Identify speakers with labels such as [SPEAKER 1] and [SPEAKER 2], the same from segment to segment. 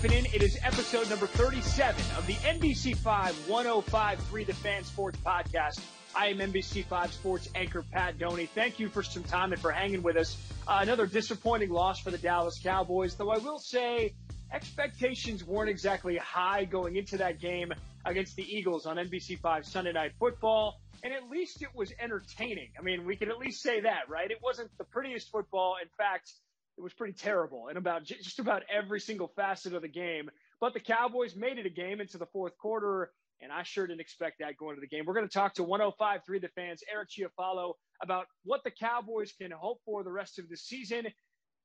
[SPEAKER 1] happening? It is episode number 37 of the NBC5 1053 The Fan Sports Podcast. I am NBC5 Sports anchor Pat Doney. Thank you for some time and for hanging with us. Uh, another disappointing loss for the Dallas Cowboys, though I will say expectations weren't exactly high going into that game against the Eagles on NBC5 Sunday Night Football. And at least it was entertaining. I mean, we can at least say that, right? It wasn't the prettiest football. In fact, it was pretty terrible in about just about every single facet of the game. But the Cowboys made it a game into the fourth quarter, and I sure didn't expect that going to the game. We're going to talk to 105.3 The Fans, Eric Chiafalo, about what the Cowboys can hope for the rest of the season.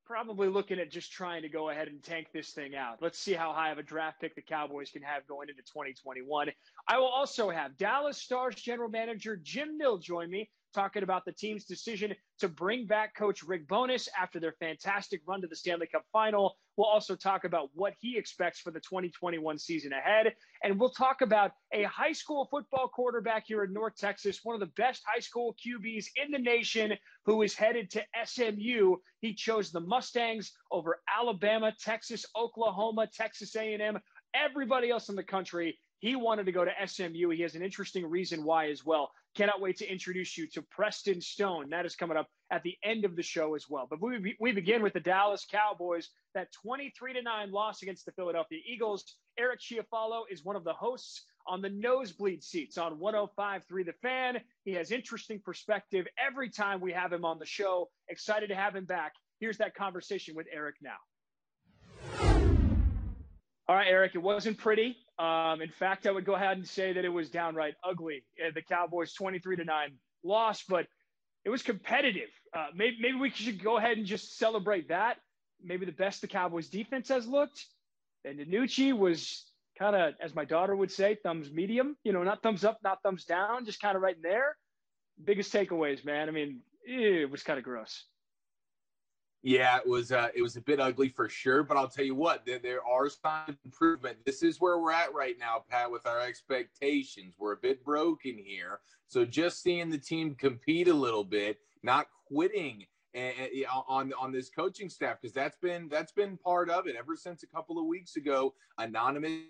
[SPEAKER 1] Probably looking at just trying to go ahead and tank this thing out. Let's see how high of a draft pick the Cowboys can have going into 2021. I will also have Dallas Stars general manager Jim Nill join me talking about the team's decision to bring back coach Rick Bowness after their fantastic run to the Stanley Cup final. We'll also talk about what he expects for the 2021 season ahead. And we'll talk about a high school football quarterback here in North Texas, one of the best high school QBs in the nation, who is headed to SMU. He chose the Mustangs over Alabama, Texas, Oklahoma, Texas A&M, everybody else in the country. He wanted to go to SMU. He has an interesting reason why as well. Cannot wait to introduce you to Preston Stone. That is coming up at the end of the show as well. But we, we begin with the Dallas Cowboys, that 23 to 9 loss against the Philadelphia Eagles. Eric Chiafalo is one of the hosts on the nosebleed seats on 105.3 The Fan. He has interesting perspective every time we have him on the show. Excited to have him back. Here's that conversation with Eric now. All right, Eric, it wasn't pretty. Um, in fact, I would go ahead and say that it was downright ugly. Uh, the Cowboys 23 to 9 loss, but it was competitive. Uh, maybe, maybe we should go ahead and just celebrate that. Maybe the best the Cowboys defense has looked. And DiNucci was kind of, as my daughter would say, thumbs medium, you know, not thumbs up, not thumbs down, just kind of right in there. Biggest takeaways, man. I mean, it was kind of gross.
[SPEAKER 2] Yeah, it was uh, it was a bit ugly for sure, but I'll tell you what, there, there are signs of improvement. This is where we're at right now, Pat, with our expectations. We're a bit broken here, so just seeing the team compete a little bit, not quitting and, eh, and, eh, on on this coaching staff because that's been that's been part of it ever since a couple of weeks ago. Anonymous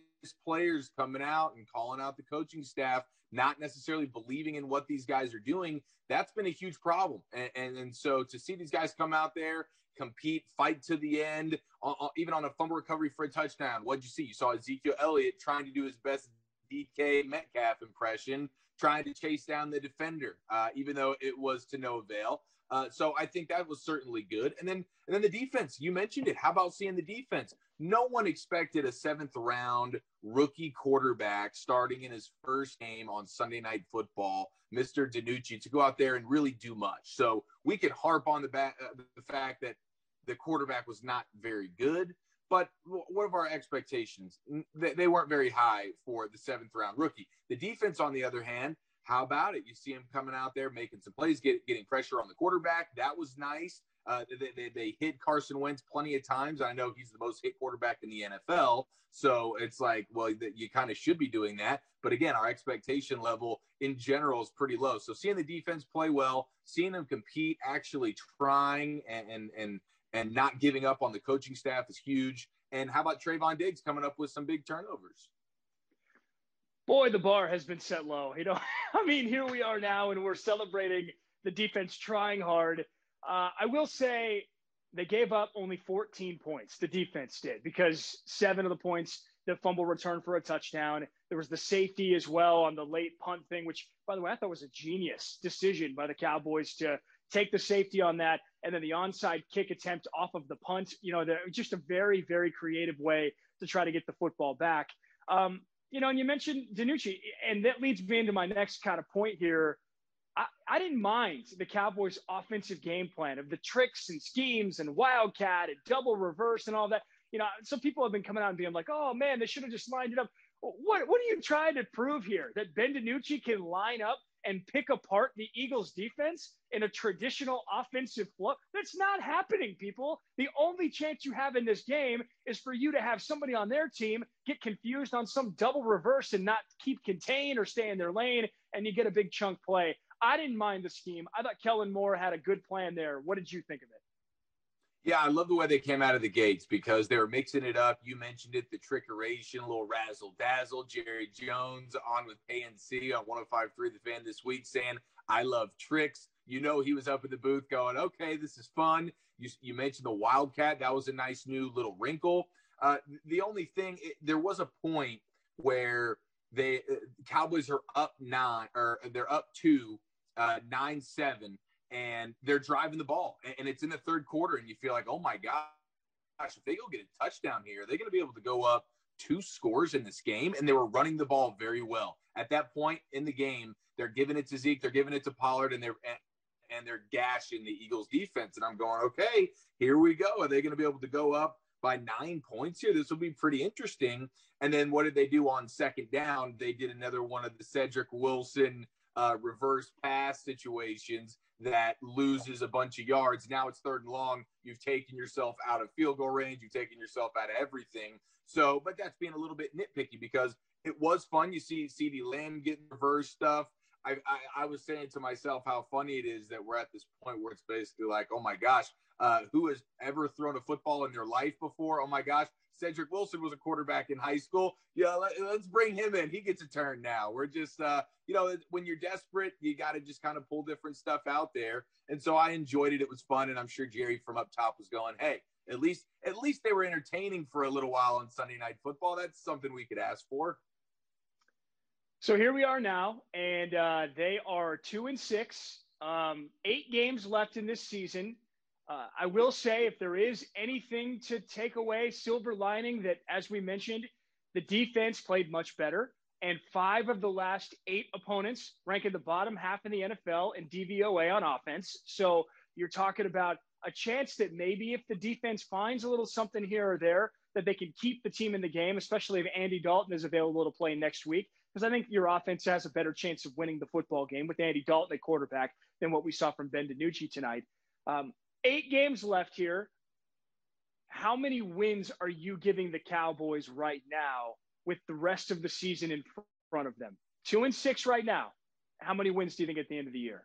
[SPEAKER 2] players coming out and calling out the coaching staff, not necessarily believing in what these guys are doing. That's been a huge problem, and, and, and so to see these guys come out there compete, fight to the end, uh, uh, even on a fumble recovery for a touchdown. What'd you see? You saw Ezekiel Elliott trying to do his best DK Metcalf impression, trying to chase down the defender, uh, even though it was to no avail. Uh, so I think that was certainly good. And then and then the defense, you mentioned it. How about seeing the defense? No one expected a seventh round rookie quarterback starting in his first game on Sunday Night Football, Mr. DiNucci, to go out there and really do much. So we could harp on the, ba- uh, the fact that the quarterback was not very good, but what of our expectations? They, they weren't very high for the seventh round rookie. The defense, on the other hand, how about it? You see him coming out there making some plays, get, getting pressure on the quarterback. That was nice. Uh, they, they, they, hit Carson Wentz plenty of times. I know he's the most hit quarterback in the NFL. So it's like, well, you kind of should be doing that. But again, our expectation level in general is pretty low. So seeing the defense play well, seeing them compete, actually trying and, and, and, and not giving up on the coaching staff is huge. And how about Trevon Diggs coming up with some big turnovers?
[SPEAKER 1] Boy, the bar has been set low. You know, I mean, here we are now, and we're celebrating the defense trying hard uh, I will say they gave up only 14 points. The defense did because seven of the points, the fumble return for a touchdown. There was the safety as well on the late punt thing, which, by the way, I thought was a genius decision by the Cowboys to take the safety on that and then the onside kick attempt off of the punt. You know, just a very, very creative way to try to get the football back. Um, you know, and you mentioned DiNucci, and that leads me into my next kind of point here. I, I didn't mind the Cowboys' offensive game plan of the tricks and schemes and wildcat and double reverse and all that. You know, some people have been coming out and being like, "Oh man, they should have just lined it up." What What are you trying to prove here? That Ben DiNucci can line up and pick apart the Eagles' defense in a traditional offensive flow? That's not happening, people. The only chance you have in this game is for you to have somebody on their team get confused on some double reverse and not keep contained or stay in their lane, and you get a big chunk play. I didn't mind the scheme. I thought Kellen Moore had a good plan there. What did you think of it?
[SPEAKER 2] Yeah, I love the way they came out of the gates because they were mixing it up. You mentioned it, the trickeration, a little razzle dazzle. Jerry Jones on with KNC on 105.3 The Fan this week saying, I love tricks. You know, he was up in the booth going, okay, this is fun. You, you mentioned the Wildcat. That was a nice new little wrinkle. Uh, the only thing, it, there was a point where they uh, Cowboys are up nine or they're up two, uh, nine seven, and they're driving the ball, and, and it's in the third quarter, and you feel like, oh my gosh, if they go get a touchdown here, they're going to be able to go up two scores in this game, and they were running the ball very well. At that point in the game, they're giving it to Zeke, they're giving it to Pollard, and they're and they're gashing the Eagles defense. And I'm going, okay, here we go. Are they going to be able to go up by nine points here? This will be pretty interesting. And then what did they do on second down? They did another one of the Cedric Wilson uh, reverse pass situations that loses a bunch of yards. Now it's third and long. You've taken yourself out of field goal range. You've taken yourself out of everything. So, but that's being a little bit nitpicky because it was fun. You see CeeDee Lamb getting reverse stuff. I, I, I, was saying to myself how funny it is that we're at this point where it's basically like, oh my gosh, uh, who has ever thrown a football in their life before? Oh my gosh, Cedric Wilson was a quarterback in high school. Yeah, let, us bring him in. He gets a turn now. We're just, uh, you know, when you're desperate, you got to just kind of pull different stuff out there. And so I enjoyed it. It was fun, and I'm sure Jerry from up top was going, hey. At least, at least they were entertaining for a little while on Sunday Night Football. That's something we could ask for.
[SPEAKER 1] So here we are now, and uh, they are two and six. Um, eight games left in this season. Uh, I will say, if there is anything to take away, silver lining, that as we mentioned, the defense played much better, and five of the last eight opponents rank in the bottom half in the NFL in DVOA on offense. So you're talking about a chance that maybe if the defense finds a little something here or there, that they can keep the team in the game, especially if Andy Dalton is available to play next week because I think your offense has a better chance of winning the football game with Andy Dalton at quarterback than what we saw from Ben DiNucci tonight. Um, eight games left here. How many wins are you giving the Cowboys right now with the rest of the season in front of them? Two and six right now. How many wins do you think at the end of the year?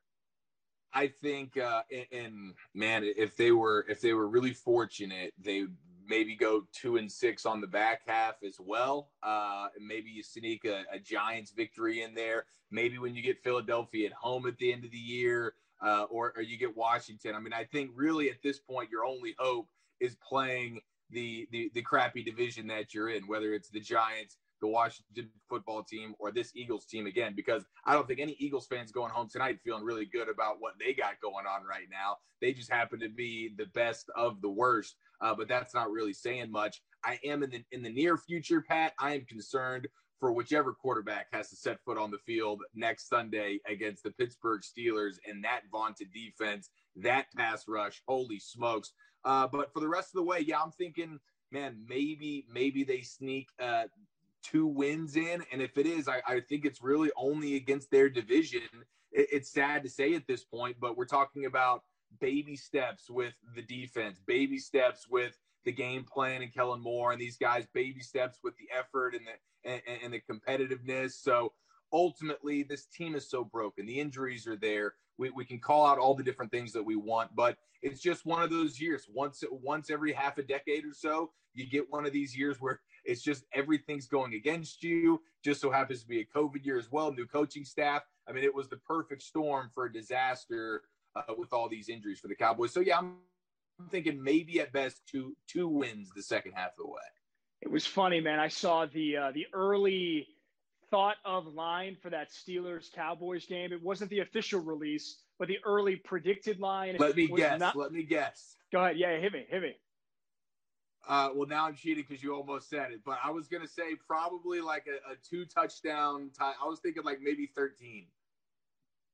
[SPEAKER 2] I think, uh, and, and man, if they were if they were really fortunate, they maybe go two and six on the back half as well. Uh, maybe you sneak a, a, Giants victory in there. Maybe when you get Philadelphia at home at the end of the year, uh, or, or you get Washington. I mean, I think really at this point, your only hope is playing the, the the crappy division that you're in, whether it's the Giants, the Washington football team, or this Eagles team again, because I don't think any Eagles fans going home tonight feeling really good about what they got going on right now. They just happen to be the best of the worst uh, but that's not really saying much. I am in the in the near future, Pat. I am concerned for whichever quarterback has to set foot on the field next Sunday against the Pittsburgh Steelers and that vaunted defense, that pass rush. Holy smokes! Uh, but for the rest of the way, yeah, I'm thinking, man, maybe maybe they sneak uh, two wins in, and if it is, I, I think it's really only against their division. It, it's sad to say at this point, but we're talking about baby steps with the defense, baby steps with the game plan and Kellen Moore and these guys, baby steps with the effort and the and, and the competitiveness. So ultimately, this team is so broken. The injuries are there. We, we can call out all the different things that we want, but it's just one of those years. Once once every half a decade or so, you get one of these years where it's just everything's going against you. Just so happens to be a COVID year as well. New coaching staff. I mean, it was the perfect storm for a disaster uh, with all these injuries for the Cowboys. So yeah, I'm thinking maybe at best two two wins the second half of the way.
[SPEAKER 1] It was funny, man. I saw the uh, the early thought of line for that Steelers Cowboys game. It wasn't the official release, but the early predicted line.
[SPEAKER 2] Let me guess. Not... Let me guess.
[SPEAKER 1] Go ahead. Yeah, hit me. Hit me.
[SPEAKER 2] Uh, well, now I'm cheating because you almost said it, but I was gonna say probably like a, a two touchdown. Tie. I was thinking like maybe thirteen.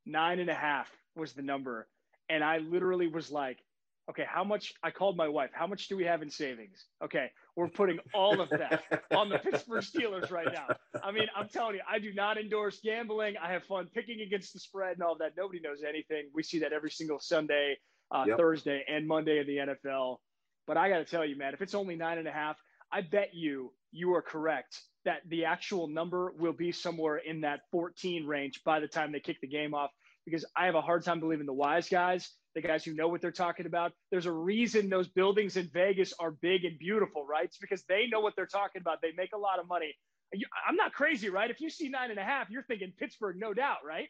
[SPEAKER 1] Nine and a half was the number. And I literally was like, okay, how much? I called my wife, how much do we have in savings? Okay, we're putting all of that on the Pittsburgh Steelers right now. I mean, I'm telling you, I do not endorse gambling. I have fun picking against the spread and all that. Nobody knows anything. We see that every single Sunday, uh, yep. Thursday, and Monday in the NFL. But I got to tell you, man, if it's only nine and a half, I bet you you are correct that the actual number will be somewhere in that 14 range by the time they kick the game off because I have a hard time believing the wise guys, the guys who know what they're talking about. There's a reason those buildings in Vegas are big and beautiful, right? It's because they know what they're talking about. They make a lot of money. I'm not crazy, right? If you see nine and a half, you're thinking Pittsburgh, no doubt, right?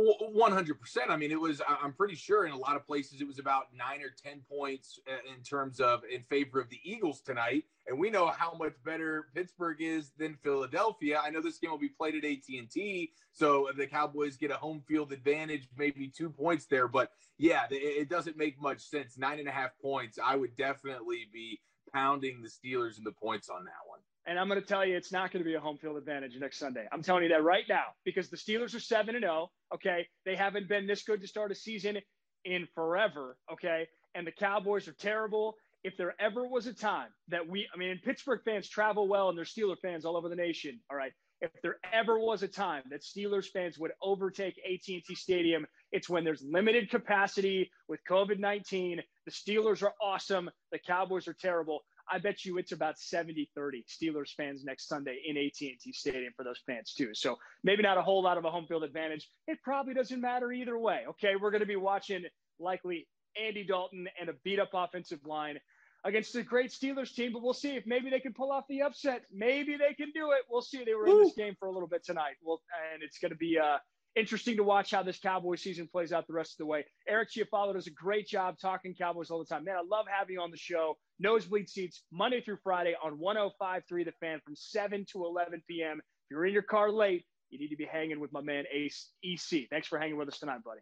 [SPEAKER 2] One hundred percent. I mean, it was. I'm pretty sure in a lot of places it was about nine or ten points uh, in terms of in favor of the Eagles tonight, and we know how much better Pittsburgh is than Philadelphia. I know this game will be played at AT and T, so the Cowboys get a home field advantage, maybe two points there. But yeah, it doesn't make much sense. Nine and a half points. I would definitely be pounding the Steelers in the points on that one.
[SPEAKER 1] And I'm going to tell you, it's not going to be a home field advantage next Sunday. I'm telling you that right now because the Steelers are 7 and 0. Okay. They haven't been this good to start a season in forever. Okay. And the Cowboys are terrible. If there ever was a time that we, I mean, Pittsburgh fans travel well and they're Steeler fans all over the nation. All right. If there ever was a time that Steelers fans would overtake AT&T Stadium, it's when there's limited capacity with COVID-19. The Steelers are awesome. The Cowboys are terrible. I bet you it's about 70 30 Steelers fans next Sunday in AT&T Stadium for those fans too. So maybe not a whole lot of a home field advantage. It probably doesn't matter either way. Okay, we're going to be watching likely Andy Dalton and a beat up offensive line against a great Steelers team, but we'll see if maybe they can pull off the upset. Maybe they can do it. We'll see. They were in this game for a little bit tonight. Well, and it's going to be uh, interesting to watch how this Cowboy season plays out the rest of the way. Eric Chiafalo does a great job talking Cowboys all the time. Man, I love having you on the show. Nosebleed seats Monday through Friday on 105.3 The Fan from 7 to 11 p.m. If you're in your car late, you need to be hanging with my man Ace EC. Thanks for hanging with us tonight, buddy.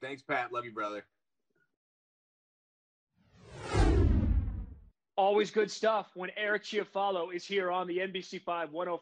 [SPEAKER 2] Thanks, Pat. Love you, brother.
[SPEAKER 1] Always good stuff when Eric Chiafalo is here on the NBC5 105.3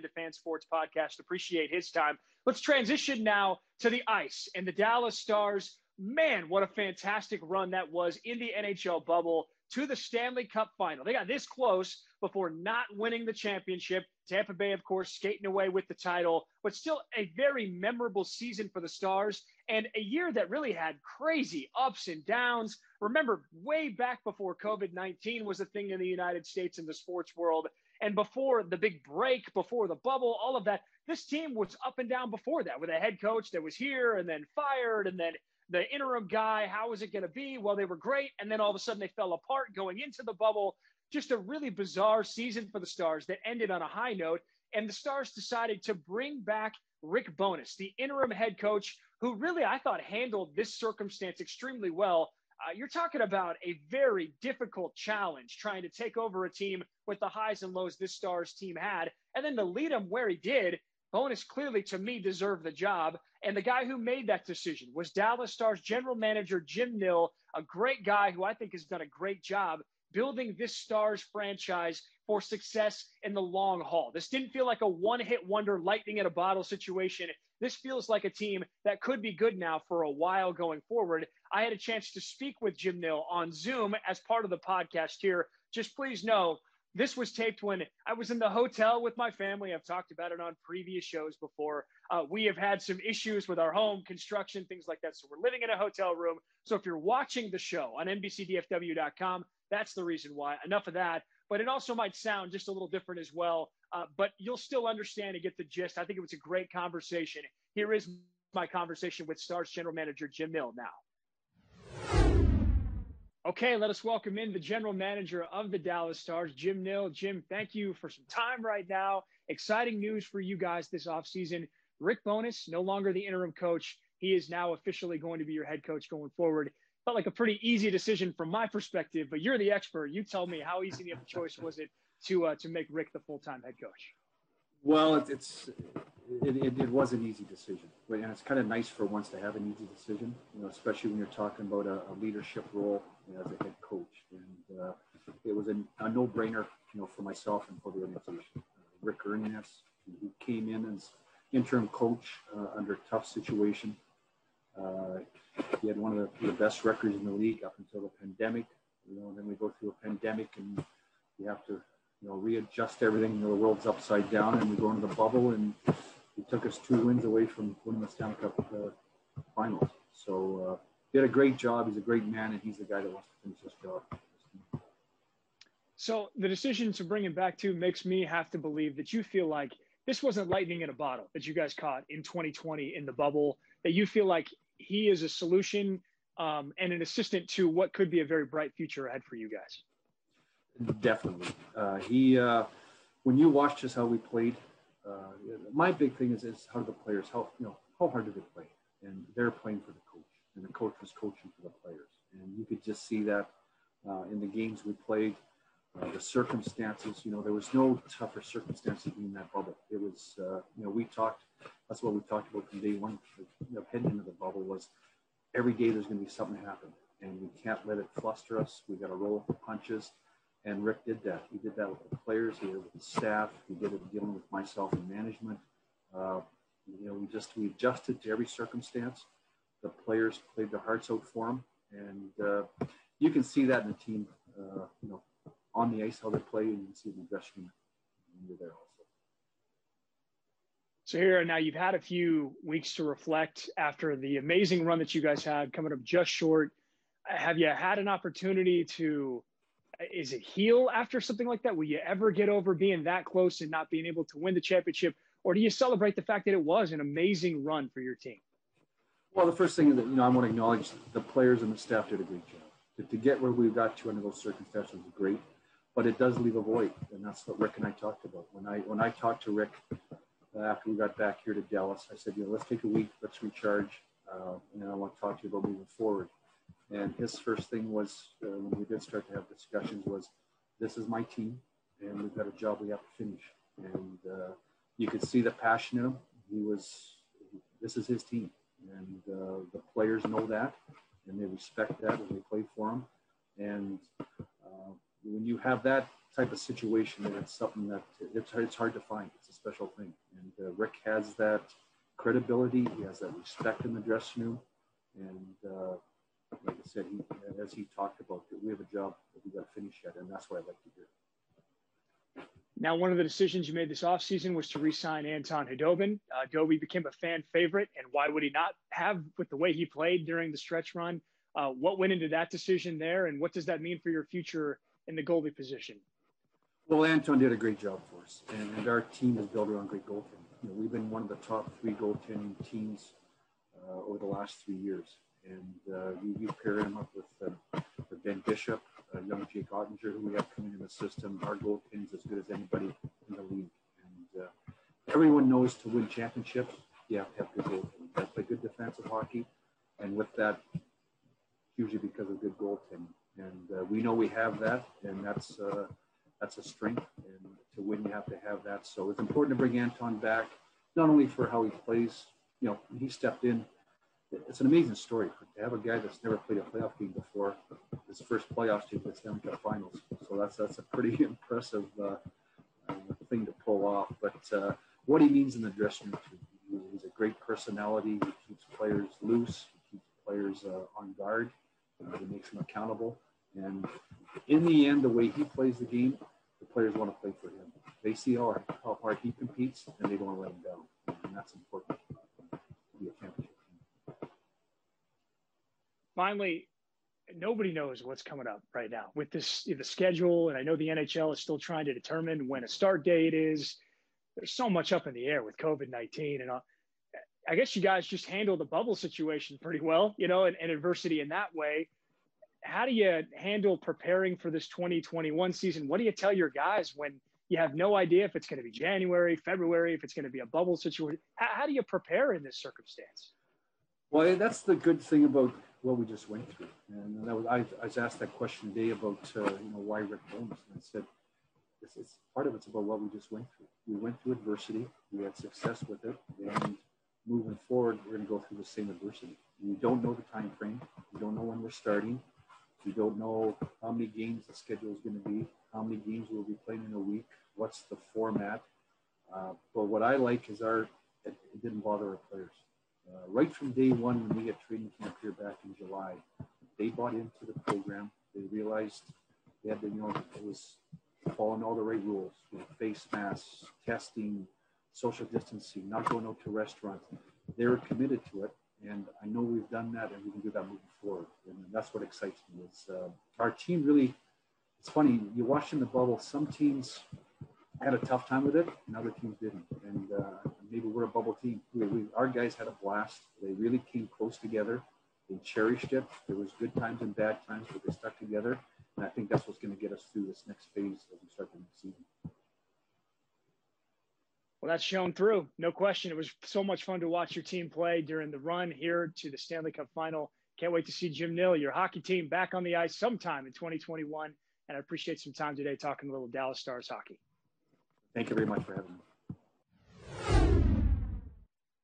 [SPEAKER 1] The Fan Sports Podcast. Appreciate his time. Let's transition now to the ice and the Dallas Stars. Man, what a fantastic run that was in the NHL bubble to the Stanley Cup final. They got this close before not winning the championship. Tampa Bay, of course, skating away with the title, but still a very memorable season for the Stars and a year that really had crazy ups and downs. Remember, way back before COVID 19 was a thing in the United States in the sports world, and before the big break, before the bubble, all of that, this team was up and down before that with a head coach that was here and then fired and then the interim guy, how was it going to be? Well, they were great. And then all of a sudden they fell apart going into the bubble. Just a really bizarre season for the Stars that ended on a high note. And the Stars decided to bring back Rick Bowness, the interim head coach, who really I thought handled this circumstance extremely well. Uh, you're talking about a very difficult challenge trying to take over a team with the highs and lows this Stars team had. And then to lead them where he did Bowness clearly, to me, deserved the job. And the guy who made that decision was Dallas Stars general manager Jim Nill, a great guy who I think has done a great job building this Stars franchise for success in the long haul. This didn't feel like a one hit wonder, lightning in a bottle situation. This feels like a team that could be good now for a while going forward. I had a chance to speak with Jim Nill on Zoom as part of the podcast here. Just please know this was taped when I was in the hotel with my family. I've talked about it on previous shows before. Uh, we have had some issues with our home construction, things like that. So we're living in a hotel room. So if you're watching the show on NBCDFW.com, that's the reason why. Enough of that. But it also might sound just a little different as well. Uh, but you'll still understand and get the gist. I think it was a great conversation. Here is my conversation with Stars general manager Jim Nill now. Okay, let us welcome in the general manager of the Dallas Stars, Jim Nill. Jim, thank you for some time right now. Exciting news for you guys this offseason. Rick Bowness, no longer the interim coach. He is now officially going to be your head coach going forward. Felt like a pretty easy decision from my perspective, but you're the expert. You tell me how easy of a choice was it to uh, to make Rick the full time head coach?
[SPEAKER 3] Well, it, it's it, it, it, was an easy decision, and it's kind of nice for once to have an easy decision, you know, especially when you're talking about a, a leadership role you know, as a head coach. And uh, it was a, a, no-brainer, you know, for myself and for the organization. Uh, Rick Ernest, who came in as interim coach uh, under a tough situation. Uh, he had one of the, the, best records in the league up until the pandemic. You know, then we go through a pandemic and you have to, you know, readjust everything. You know, the world's upside down, and we go into the bubble, and he took us two wins away from winning the Stanley Cup uh, Finals. So uh, did a great job. He's a great man, and he's the guy that wants to finish this job.
[SPEAKER 1] So the decision to bring him back to makes me have to believe that you feel like this wasn't lightning in a bottle that you guys caught in 2020 in the bubble. That you feel like he is a solution um, and an assistant to what could be a very bright future ahead for you guys.
[SPEAKER 3] Definitely, uh, he. Uh, when you watch just how we played, uh, my big thing is is how do the players how you know how hard did they play, and they're playing for the coach, and the coach was coaching for the players, and you could just see that uh, in the games we played. Uh, the circumstances, you know, there was no tougher circumstances in that bubble. It was, uh, you know, we talked. That's what we talked about from day one. You know, heading into the bubble was every day there's going to be something happen, and we can't let it fluster us. We got to roll up the punches, and Rick did that. He did that with the players. He did it with the staff. He did it dealing with myself and management. Uh, you know, we just we adjusted to every circumstance. The players played their hearts out for him, and uh, you can see that in the team. Uh, you know, on the ice how they play, and you can see the dressing room when you're there also.
[SPEAKER 1] So here now you've had a few weeks to reflect after the amazing run that you guys had coming up just short. Have you had an opportunity to is it heal after something like that? Will you ever get over being that close and not being able to win the championship? Or do you celebrate the fact that it was an amazing run for your team?
[SPEAKER 3] Well, the first thing that you know, I want to acknowledge the players and the staff did a great job. To, to get where we got to under those circumstances was great, but it does leave a void, and that's what Rick and I talked about. When I when I talked to Rick after we got back here to Dallas. I said, you know, let's take a week, let's recharge, uh, and then I want to talk to you about moving forward. And his first thing was, uh, when we did start to have discussions, was this is my team, and we've got a job we have to finish. And uh, you could see the passion in him. He was, this is his team, and uh, the players know that, and they respect that when they play for him. And uh, when you have that type of situation, it's something that it's, it's hard to find. It's a special thing. And uh, Rick has that credibility. He has that respect in the dressing room. And uh, like I said, he, as he talked about, we have a job that we got to finish yet, and that's what I'd like to do.
[SPEAKER 1] Now, one of the decisions you made this offseason was to re-sign Anton Khudobin. Uh, Dobie became a fan favorite, and why would he not have with the way he played during the stretch run? Uh, what went into that decision there, and what does that mean for your future in the goalie position?
[SPEAKER 3] Well, Anton did a great job for us, and, and our team is built around great goaltending. You know, we've been one of the top three goaltending teams uh, over the last three years, and uh, you, pair him up with, uh, with Ben Bishop, uh, young Jake Oettinger, who we have coming in the system. Our goaltending is as good as anybody in the league, and everyone knows to win championships, you have to have good goaltending. You play good defensive hockey, and with that, usually because of good goaltending. And uh, we know we have that, and that's uh, that's a strength. And to win, you have to have that. So it's important to bring Anton back, not only for how he plays. You know, he stepped in. It's an amazing story to have a guy that's never played a playoff game before. His first playoffs team gets them to finals. So that's that's a pretty impressive uh, uh, thing to pull off. But uh, what he means in the dressing room, he's a great personality. He keeps players loose. He keeps players uh, on guard. he makes them accountable. And in the end, the way he plays the game, the players want to play for him. They see how, how hard he competes, and they don't want to let him down. And that's important to be a championship team.
[SPEAKER 1] Finally, nobody knows what's coming up right now with this the schedule, and I know the NHL is still trying to determine when a start date is. There's so much up in the air with COVID nineteen, and I guess you guys just handle the bubble situation pretty well, you know, and, and adversity in that way how do you handle preparing for this 2021 season? What do you tell your guys when you have no idea if it's going to be January, February, if it's going to be a bubble situation? How, how do you prepare in this circumstance?
[SPEAKER 3] Well, that's the good thing about what we just went through. And that was, I, I was asked that question today about, uh, you know, why Rick Bowness. And I said, it's, it's, part of it's about what we just went through. We went through adversity. We had success with it. And moving forward, we're going to go through the same adversity. We don't know the time frame. We don't know when we're starting. We don't know how many games the schedule is going to be, how many games we'll be playing in a week, what's the format. Uh, but what I like is our, it, it didn't bother our players. Uh, right from day one, when we get training camp here back in July, they bought into the program. They realized they had to, you know, it was following all the right rules, you know, face masks, testing, social distancing, not going out to restaurants. They were committed to it. And I know we've done that and we can do that moving forward. And that's what excites me is uh, our team really, it's funny, you watch in the bubble, some teams, had a tough time with it, and other teams didn't. And uh, maybe we're a bubble team. We, we, our guys had a blast. They really came close together. They cherished it. There was good times and bad times, but they stuck together. And I think that's what's going to get us through this next phase as we start the next season.
[SPEAKER 1] Well, that's shown through, no question. It was so much fun to watch your team play during the run here to the Stanley Cup final. Can't wait to see Jim Nill, your hockey team, back on the ice sometime in 2021. And I appreciate some time today talking a little Dallas Stars hockey.
[SPEAKER 3] Thank you very much for having me.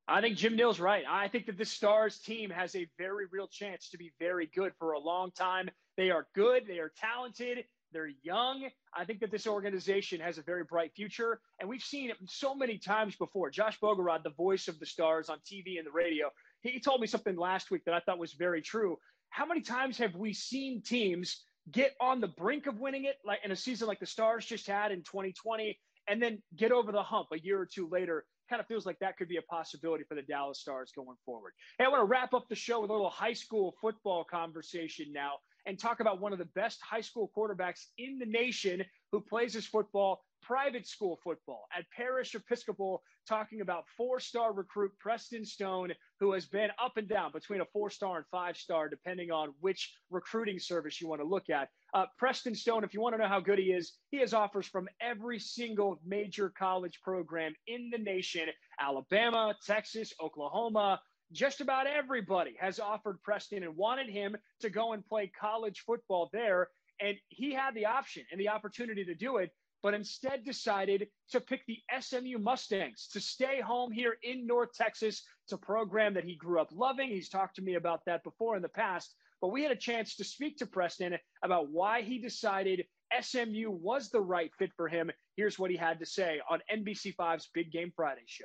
[SPEAKER 1] I think Jim Nill's right. I think that the Stars team has a very real chance to be very good for a long time. They are good, they are talented, they're young. I think that this organization has a very bright future, and we've seen it so many times before. Josh Bogorad, the voice of the Stars on TV and the radio, he told me something last week that I thought was very true. How many times have we seen teams get on the brink of winning it, like in a season like the Stars just had in 2020, and then get over the hump a year or two later? Kind of feels like that could be a possibility for the Dallas Stars going forward. Hey, I want to wrap up the show with a little high school football conversation now and talk about one of the best high school quarterbacks in the nation who plays his football private school football at Parish Episcopal, talking about four star recruit Preston Stone, who has been up and down between a four star and five star, depending on which recruiting service you want to look at. Uh, Preston Stone, if you want to know how good he is, he has offers from every single major college program in the nation Alabama, Texas, Oklahoma. Just about everybody has offered Preston and wanted him to go and play college football there. And he had the option and the opportunity to do it but instead decided to pick the SMU Mustangs to stay home here in North Texas. It's a program that he grew up loving. He's talked to me about that before in the past, but we had a chance to speak to Preston about why he decided SMU was the right fit for him. Here's what he had to say on NBC5's Big Game Friday show.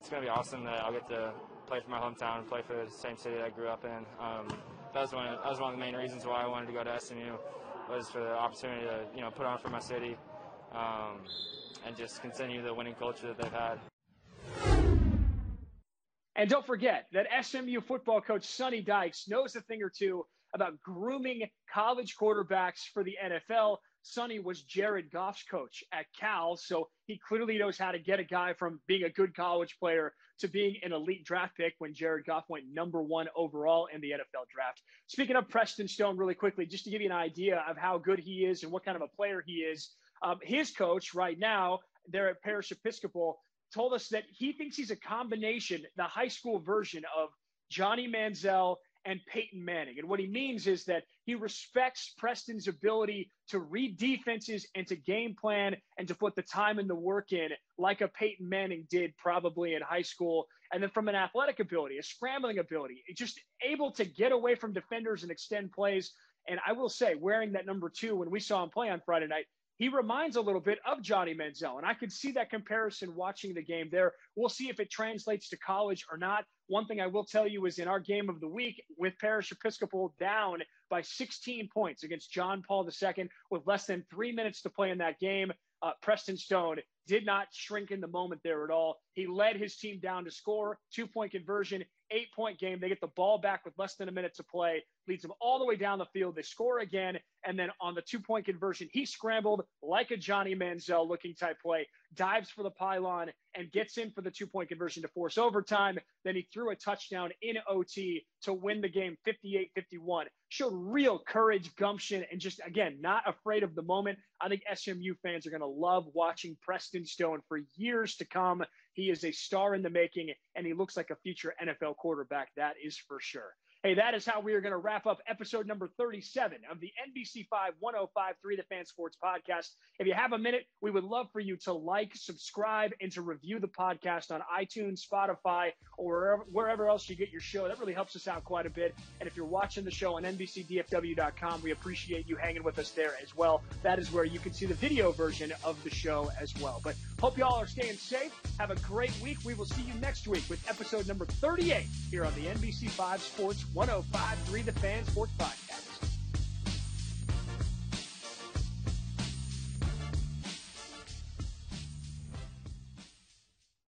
[SPEAKER 4] It's going to be awesome that I'll get to play for my hometown, play for the same city that I grew up in. Um, that was one. Of, that was one of the main reasons why I wanted to go to SMU was for the opportunity to you know put on for my city um, and just continue the winning culture that they've had.
[SPEAKER 1] And don't forget that SMU football coach Sonny Dykes knows a thing or two about grooming college quarterbacks for the NFL. Sonny was Jared Goff's coach at Cal, so he clearly knows how to get a guy from being a good college player to being an elite draft pick when Jared Goff went number one overall in the NFL draft. Speaking of Preston Stone, really quickly, just to give you an idea of how good he is and what kind of a player he is, um, his coach right now, there at Parish Episcopal, told us that he thinks he's a combination, the high school version of Johnny Manziel and Peyton Manning. And what he means is that he respects Preston's ability to read defenses and to game plan and to put the time and the work in, like a Peyton Manning did probably in high school. And then from an athletic ability, a scrambling ability, just able to get away from defenders and extend plays. And I will say, wearing that number two when we saw him play on Friday night, he reminds a little bit of Johnny Manziel. And I could see that comparison watching the game there. We'll see if it translates to college or not. One thing I will tell you is in our game of the week with Parish Episcopal down by 16 points against John Paul II with less than three minutes to play in that game, uh, Preston Stone did not shrink in the moment there at all. He led his team down to score, two point conversion, eight point game. They get the ball back with less than a minute to play, leads them all the way down the field. They score again. And then on the two point conversion, he scrambled like a Johnny Manziel looking type play, dives for the pylon, and gets in for the two point conversion to force overtime. Then he threw a touchdown in OT to win the game 58 51. Showed real courage, gumption, and just, again, not afraid of the moment. I think SMU fans are going to love watching Preston Stone for years to come. He is a star in the making, and he looks like a future NFL quarterback. That is for sure. Hey, that is how we are going to wrap up episode number 37 of the NBC 5 1053 The Fan Sports Podcast. If you have a minute, we would love for you to like, subscribe, and to review the podcast on iTunes, Spotify, or wherever, wherever else you get your show. That really helps us out quite a bit. And if you're watching the show on NBCDFW.com, we appreciate you hanging with us there as well. That is where you can see the video version of the show as well. But hope y'all are staying safe. Have a great week. We will see you next week with episode number 38 here on the NBC 5 Sports 1053 The Fan Sports Podcast.